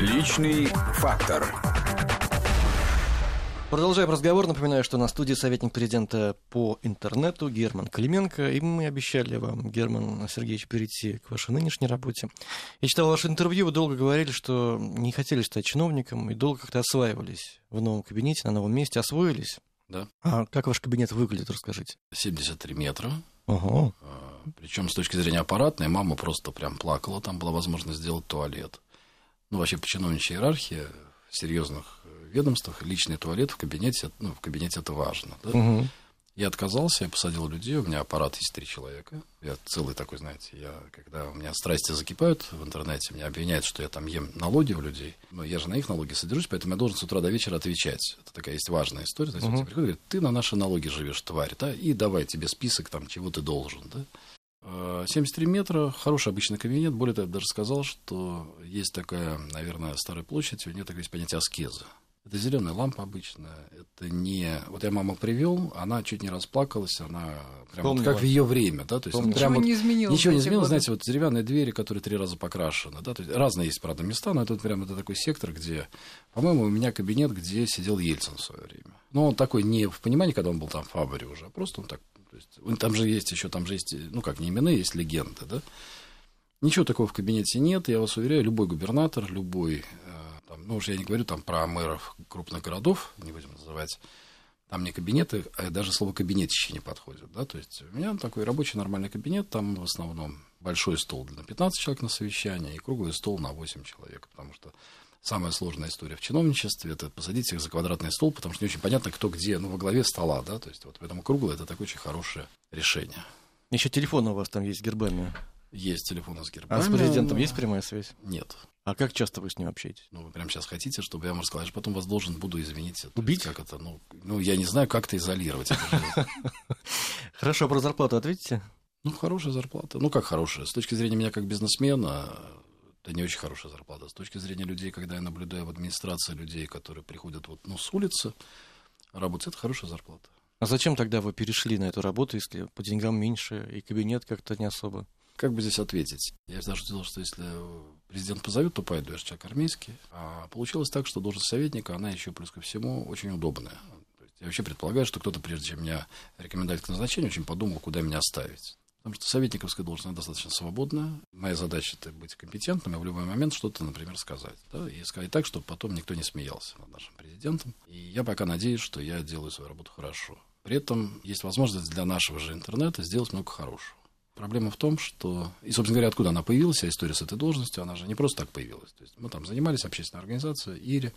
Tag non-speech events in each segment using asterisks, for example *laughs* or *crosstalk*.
Личный фактор. Продолжаем разговор. Напоминаю, что на студии советник президента по интернету Герман Клименко. И мы обещали вам, Герман Сергеевич, перейти к вашей нынешней работе. Я читал ваше интервью, вы долго говорили, что не хотели стать чиновником и долго как-то осваивались в новом кабинете, на новом месте. Освоились? Да. А как ваш кабинет выглядит, расскажите. 73 метра. Ого. Причем с точки зрения аппаратной, мама просто прям плакала, там была возможность сделать туалет. Ну, вообще, по чиновничьей иерархии в серьезных ведомствах личный туалет в кабинете, ну, в кабинете это важно. Да? Угу. Я отказался, я посадил людей, у меня аппарат есть три человека. Я целый такой, знаете, я, когда у меня страсти закипают в интернете, меня обвиняют, что я там ем налоги у людей. Но я же на их налоги содержусь, поэтому я должен с утра до вечера отвечать. Это такая есть важная история. То есть, uh-huh. и говорит, ты на наши налоги живешь, тварь, да, и давай тебе список там, чего ты должен, да. 73 метра, хороший обычный кабинет. Более того, я даже сказал, что есть такая, наверное, старая площадь, у нее такое есть понятие аскеза. Это зеленая лампа обычная. Это не. Вот я маму привел, она чуть не расплакалась, она прям вот как в ее время, да, то есть Помню. прям ничего вот, не изменилось. ничего не изменилось, годы. знаете, вот деревянные двери, которые три раза покрашены, да, то есть разные есть, правда, места, но это вот прям это такой сектор, где, по-моему, у меня кабинет, где сидел Ельцин в свое время. Но он такой не в понимании, когда он был там в Фабре уже, а просто он так, то есть, он- там же есть еще, там же есть, ну как, не именные, есть легенды, да. Ничего такого в кабинете нет, я вас уверяю, любой губернатор, любой, э, там, ну уж я не говорю там про мэров крупных городов, не будем называть, там не кабинеты, а даже слово кабинетище не подходит, да, то есть у меня такой рабочий нормальный кабинет, там в основном большой стол для 15 человек на совещание и круглый стол на 8 человек, потому что самая сложная история в чиновничестве это посадить всех за квадратный стол, потому что не очень понятно, кто где, ну, во главе стола, да, то есть вот поэтому круглый это такое очень хорошее решение. Еще телефон у вас там есть с гербами. Есть телефон с гербами. А с президентом есть прямая связь? Нет. А как часто вы с ним общаетесь? Ну, вы прямо сейчас хотите, чтобы я вам рассказал, я же потом вас должен буду, есть Убить? Как это, ну, ну, я не знаю, как это изолировать. *laughs* Хорошо, про зарплату ответите? Ну, хорошая зарплата. Ну, как хорошая? С точки зрения меня как бизнесмена, это не очень хорошая зарплата. С точки зрения людей, когда я наблюдаю в администрации людей, которые приходят вот, ну, с улицы, работать, это хорошая зарплата. А зачем тогда вы перешли на эту работу, если по деньгам меньше и кабинет как-то не особо? Как бы здесь ответить? Я всегда шутил, что если президент позовет, то пойду, я же человек армейский. А получилось так, что должность советника, она еще плюс ко всему очень удобная. Я вообще предполагаю, что кто-то, прежде чем меня рекомендовать к назначению, очень подумал, куда меня оставить. Потому что советниковская должность достаточно свободная. Моя задача это быть компетентным и в любой момент что-то, например, сказать. Да? И сказать так, чтобы потом никто не смеялся над нашим президентом. И я пока надеюсь, что я делаю свою работу хорошо. При этом есть возможность для нашего же интернета сделать много хорошего. Проблема в том, что... И, собственно говоря, откуда она появилась, вся история с этой должностью, она же не просто так появилась. То есть мы там занимались, общественная организация, ИРИ.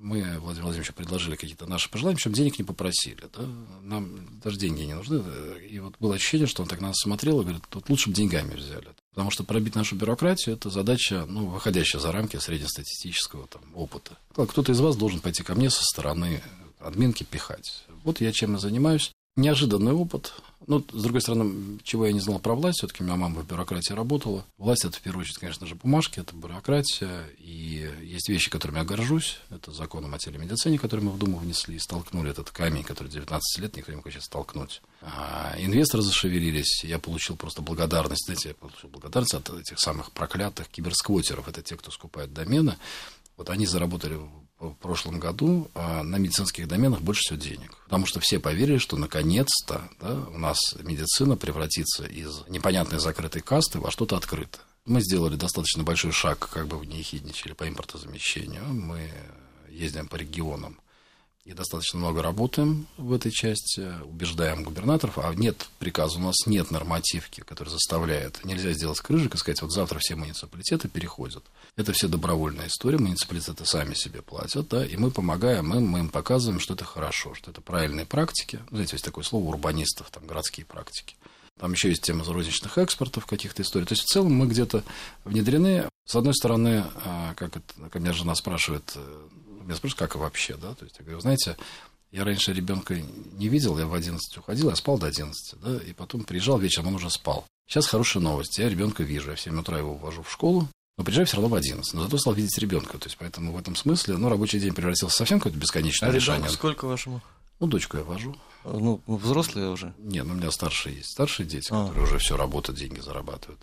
Мы Владимир Владимировичу предложили какие-то наши пожелания, причем денег не попросили. Да? Нам даже деньги не нужны. И вот было ощущение, что он так на нас смотрел и говорит, тут лучше бы деньгами взяли. Потому что пробить нашу бюрократию – это задача, ну, выходящая за рамки среднестатистического там, опыта. Кто-то из вас должен пойти ко мне со стороны админки пихать. Вот я чем и занимаюсь. Неожиданный опыт. Ну, с другой стороны, чего я не знал про власть, все-таки у меня мама в бюрократии работала. Власть это в первую очередь, конечно же, бумажки, это бюрократия. И есть вещи, которыми я горжусь. Это закон о телемедицине, который мы в Думу внесли и столкнули этот камень, который 19 лет никто не сейчас столкнуть. А инвесторы зашевелились. Я получил просто благодарность. Знаете, я получил благодарность от этих самых проклятых киберсквотеров. Это те, кто скупает домены. Вот они заработали в прошлом году а на медицинских доменах больше всего денег. Потому что все поверили, что наконец-то да, у нас медицина превратится из непонятной закрытой касты во что-то открытое. Мы сделали достаточно большой шаг, как бы вы не ехидничали, по импортозамещению. Мы ездим по регионам и достаточно много работаем в этой части, убеждаем губернаторов, а нет приказа, у нас нет нормативки, которая заставляет, нельзя сделать крыжик и сказать, вот завтра все муниципалитеты переходят. Это все добровольная история, муниципалитеты сами себе платят, да, и мы помогаем им, мы им показываем, что это хорошо, что это правильные практики. Знаете, есть такое слово урбанистов, там, городские практики. Там еще есть тема розничных экспортов, каких-то историй. То есть, в целом мы где-то внедрены. С одной стороны, а, как это, как меня жена спрашивает, э, меня спрашивают, как вообще, да, то есть я говорю, знаете, я раньше ребенка не видел, я в 11 уходил, я спал до 11, да, и потом приезжал вечером, он уже спал. Сейчас хорошая новость, я ребенка вижу, я в 7 утра его увожу в школу, но приезжаю все равно в 11, но зато стал видеть ребенка, то есть поэтому в этом смысле, ну, рабочий день превратился совсем в какое-то бесконечное А решение. сколько вашему? Ну, дочку я вожу. Ну, взрослые уже. Нет, ну, у меня старшие есть, старшие дети, А. которые уже все работают, деньги зарабатывают.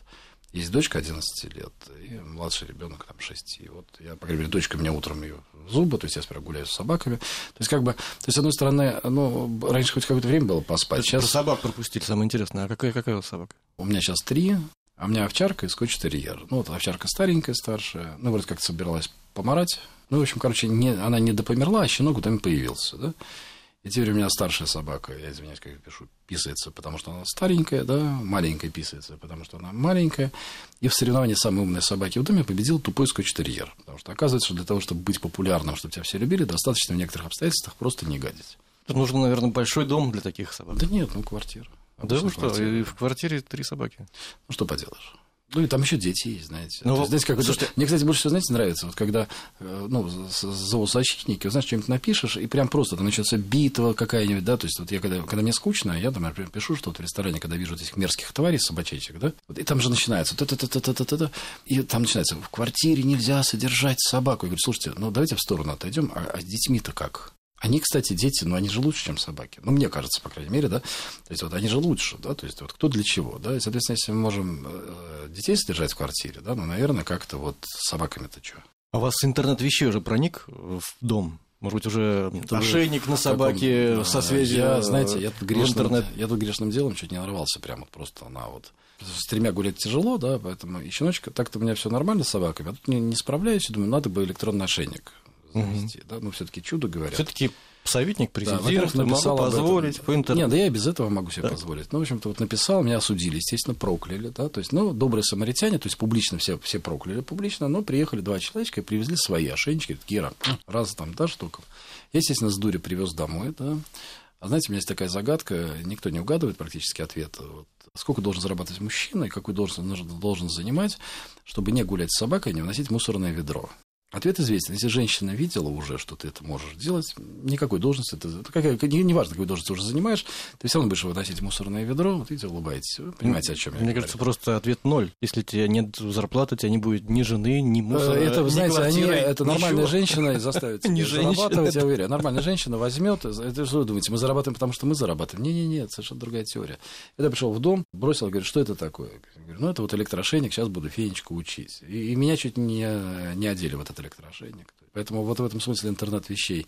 Есть дочка 11 лет, и младший ребенок там 6. И вот я, по крайней мере, дочка меня утром ее зубы, то есть я сперва гуляю с собаками. То есть, как бы, то есть, с одной стороны, ну, раньше хоть какое-то время было поспать. Сейчас... Про собак пропустили, самое интересное. А какая, какая у вас собака? У меня сейчас три, а у меня овчарка и скотч-терьер. Ну, вот овчарка старенькая, старшая. Ну, вроде как собиралась помарать. Ну, в общем, короче, не, она не допомерла, а щенок там появился, да. И теперь у меня старшая собака, я извиняюсь, как я пишу, писается, потому что она старенькая, да, маленькая писается, потому что она маленькая. И в соревновании самой умной собаки в доме победил тупой скотч-терьер. Потому что оказывается, что для того, чтобы быть популярным, чтобы тебя все любили, достаточно в некоторых обстоятельствах просто не гадить. Это нужен, наверное, большой дом для таких собак. Да нет, ну квартира. Да вы что, и в квартире три собаки. Ну что поделаешь. Ну, и там еще дети есть, знаете. Ну, есть, знаете, как слушайте... Мне, кстати, больше всего, знаете, нравится, вот когда, э, ну, зоозащитники, знаешь, что-нибудь напишешь, и прям просто там начнется битва какая-нибудь, да, то есть вот я, когда, когда мне скучно, я, там, например, пишу что-то в ресторане, когда вижу вот этих мерзких тварей, собачечек, да, вот, и там же начинается, та -та -та -та -та -та -та, и там начинается, в квартире нельзя содержать собаку. Я говорю, слушайте, ну, давайте в сторону отойдем, а, а с детьми-то как? Они, кстати, дети, но они же лучше, чем собаки. Ну, мне кажется, по крайней мере, да. То есть, вот они же лучше, да, то есть, вот кто для чего, да. И, соответственно, если мы можем э, детей содержать в квартире, да, ну, наверное, как-то вот с собаками-то что. А у вас интернет вещей уже проник в дом? Может быть, уже Это ошейник на собаке каком... со связью Я, знаете, я тут, грешным, интернет... я тут грешным делом чуть не нарвался прямо просто на вот... С тремя гулять тяжело, да, поэтому и щеночка, так-то у меня все нормально с собаками, а тут не, не справляюсь, и думаю, надо бы электронный ошейник завести. Угу. Да? Ну, все-таки чудо говорят. Все-таки советник президента, да, написал могу позволить по интернету. Нет, да я без этого могу себе да. позволить. Ну, в общем-то, вот написал, меня осудили, естественно, прокляли, да, то есть, ну, добрые самаритяне, то есть, публично все, все прокляли публично, но приехали два человечка и привезли свои ошейнички, Гера, раз там, да, штука. Я, естественно, с дури привез домой, да. А знаете, у меня есть такая загадка, никто не угадывает практически ответ. Вот, сколько должен зарабатывать мужчина и какую должность должен занимать, чтобы не гулять с собакой и не вносить мусорное ведро. Ответ известен. Если женщина видела уже, что ты это можешь делать, никакой должности, ты, какая, не, не важно, какой должность ты уже занимаешь, ты все равно будешь выносить мусорное ведро, вот видите, улыбаетесь. Вы понимаете, о чем я Мне говорю. кажется, просто ответ ноль. Если у тебя нет зарплаты, у тебя не будет ни жены, ни мусора, Это, ни знаете, они, это нормальная женщина заставит *laughs* тебя зарабатывать, я уверен. Нормальная женщина возьмет, это что вы думаете, мы зарабатываем, потому что мы зарабатываем? Не-не-не, это совершенно другая теория. Я пришел в дом, бросил, говорю, что это такое? Я говорю, ну, это вот электрошейник, сейчас буду фенечку учить. И, и меня чуть не, не одели в этот электрошейник. Поэтому вот в этом смысле интернет вещей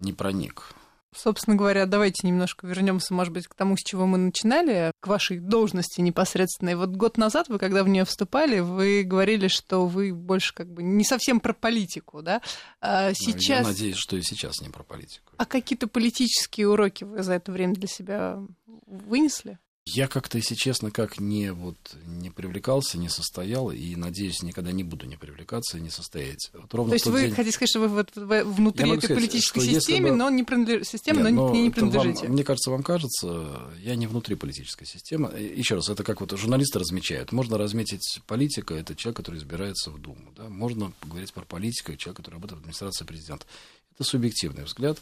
не проник. Собственно говоря, давайте немножко вернемся, может быть, к тому, с чего мы начинали, к вашей должности непосредственной. Вот год назад вы, когда в нее вступали, вы говорили, что вы больше как бы не совсем про политику, да? А сейчас... Я надеюсь, что и сейчас не про политику. А какие-то политические уроки вы за это время для себя вынесли? Я как-то, если честно, как не, вот, не привлекался, не состоял, и, надеюсь, никогда не буду не привлекаться и не состоять. Вот ровно То есть вы день... хотите сказать, что вы вот внутри этой сказать, политической системы, бы... но не принадлеж... системы, Нет, но, но не принадлежите? Вам, мне кажется, вам кажется, я не внутри политической системы. Еще раз, это как вот журналисты размечают. Можно разметить политика, это человек, который избирается в Думу. Да? Можно поговорить про политика, человек, который работает в администрации президента. Это субъективный взгляд.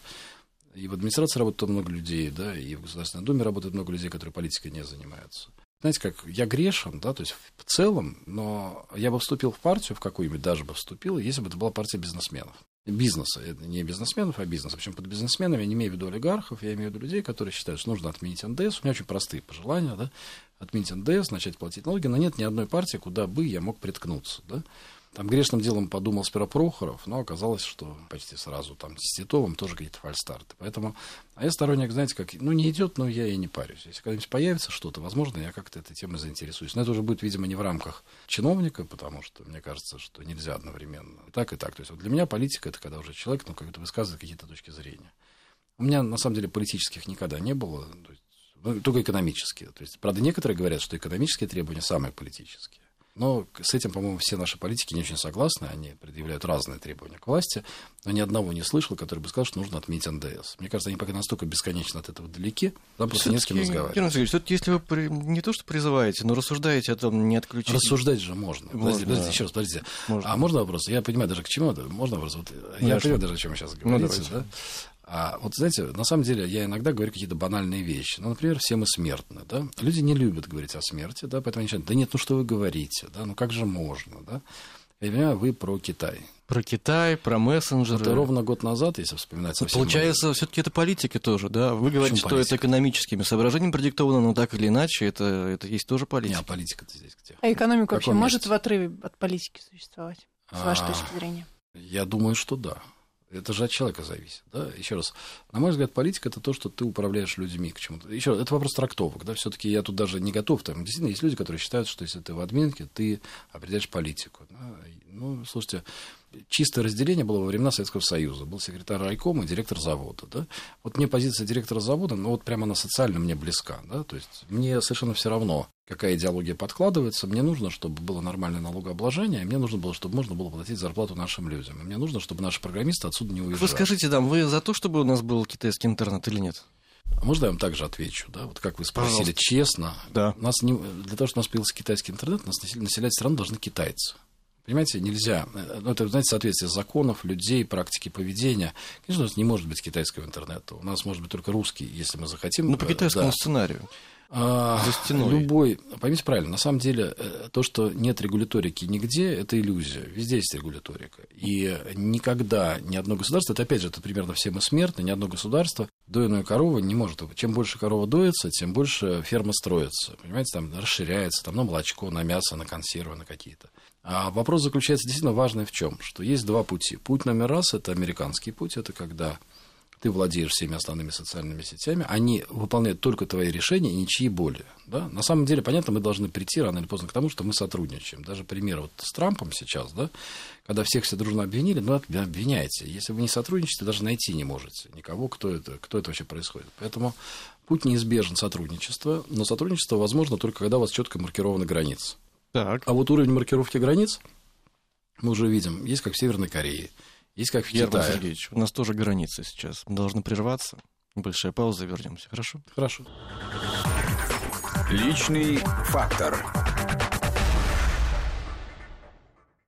И в администрации работает много людей, да, и в Государственной Думе работает много людей, которые политикой не занимаются. Знаете, как я грешен, да, то есть в целом, но я бы вступил в партию, в какую-нибудь даже бы вступил, если бы это была партия бизнесменов. Бизнеса, это не бизнесменов, а бизнес. В общем, под бизнесменами я не имею в виду олигархов, я имею в виду людей, которые считают, что нужно отменить НДС. У меня очень простые пожелания, да, отменить НДС, начать платить налоги, но нет ни одной партии, куда бы я мог приткнуться, да. Там грешным делом подумал сперва Прохоров, но оказалось, что почти сразу там с Титовым тоже какие-то фальстарты. Поэтому, а я сторонник, знаете, как, ну, не идет, но я и не парюсь. Если когда-нибудь появится что-то, возможно, я как-то этой темой заинтересуюсь. Но это уже будет, видимо, не в рамках чиновника, потому что мне кажется, что нельзя одновременно. Так и так. То есть вот для меня политика это когда уже человек, ну, как-то высказывает какие-то точки зрения. У меня, на самом деле, политических никогда не было, ну, только экономические. То есть, правда, некоторые говорят, что экономические требования самые политические. Но с этим, по-моему, все наши политики не очень согласны. Они предъявляют разные требования к власти. Но ни одного не слышал, который бы сказал, что нужно отменить НДС. Мне кажется, они пока настолько бесконечно от этого далеки, там просто не с кем разговаривать. Герман все-таки если вы при... не то что призываете, но рассуждаете о том, не отключить... Рассуждать же можно. можно подождите, подождите, еще раз, подождите. Можно. А можно вопрос? Я понимаю даже к чему это. Можно вопрос? Вот, ну, я понимаю даже, о чем сейчас ну, говорите. Ну, да? А вот, знаете, на самом деле я иногда говорю какие-то банальные вещи. Ну, например, все мы смертны, да? Люди не любят говорить о смерти, да, поэтому они начинают, да нет, ну что вы говорите, да, ну как же можно, да? Я понимаю, вы про Китай. Про Китай, про мессенджеры. Это ровно год назад, если вспоминать совсем... Получается, все-таки это политика тоже, да? Вы говорите, что политика? это экономическими соображениями продиктовано, но так или иначе, это, это есть тоже Не, политика. а политика-то здесь где? А экономика вообще каком может месте? в отрыве от политики существовать, с вашей А, точки зрения? Я думаю, что да. Это же от человека зависит. Да? Еще раз, на мой взгляд, политика это то, что ты управляешь людьми к чему-то. Еще раз, это вопрос трактовок. Да? Все-таки я тут даже не готов. Там действительно есть люди, которые считают, что если ты в админке, ты определяешь политику. Да? Ну, слушайте, чистое разделение было во времена Советского Союза. Был секретарь райкома и директор завода. Да? Вот мне позиция директора завода, ну вот прямо она социально мне близка. Да? То есть мне совершенно все равно, какая идеология подкладывается. Мне нужно, чтобы было нормальное налогообложение, мне нужно было, чтобы можно было платить зарплату нашим людям. И мне нужно, чтобы наши программисты отсюда не уезжали. Вы скажите, дам, вы за то, чтобы у нас был китайский интернет или нет? А можно я вам также отвечу? Да? Вот как вы спросили Пожалуйста. честно, Да. нас не, для того, чтобы у нас появился китайский интернет, нас населять страну должны китайцы. Понимаете, нельзя. э, Ну, это, знаете, соответствие законов, людей, практики поведения. Конечно, у нас не может быть китайского интернета. У нас может быть только русский, если мы захотим. Ну, по Э, китайскому да. сценарию. А, За стеной. Любой, поймите правильно, на самом деле э, то, что нет регуляторики нигде, это иллюзия. Везде есть регуляторика. И никогда ни одно государство, это опять же, это примерно все мы смертны, ни одно государство дойную корову не может. Чем больше корова доится, тем больше ферма строится. Понимаете, там расширяется, там на молочко, на мясо, на консервы, на какие-то. А вопрос заключается действительно важный в чем? Что есть два пути. Путь номер раз – это американский путь, это когда ты владеешь всеми основными социальными сетями, они выполняют только твои решения ничьи более. Да? На самом деле, понятно, мы должны прийти рано или поздно к тому, что мы сотрудничаем. Даже пример вот с Трампом сейчас, да, когда всех все дружно обвинили, ну, об- обвиняйте. Если вы не сотрудничаете, даже найти не можете никого, кто это, кто это вообще происходит. Поэтому путь неизбежен сотрудничество, но сотрудничество возможно только когда у вас четко маркированы границы. Так. А вот уровень маркировки границ мы уже видим, есть как в Северной Корее, есть как в Герман Китае. Сергеевич, у нас тоже границы сейчас. Мы должны прерваться. Небольшая пауза, вернемся. Хорошо? Хорошо. Личный фактор.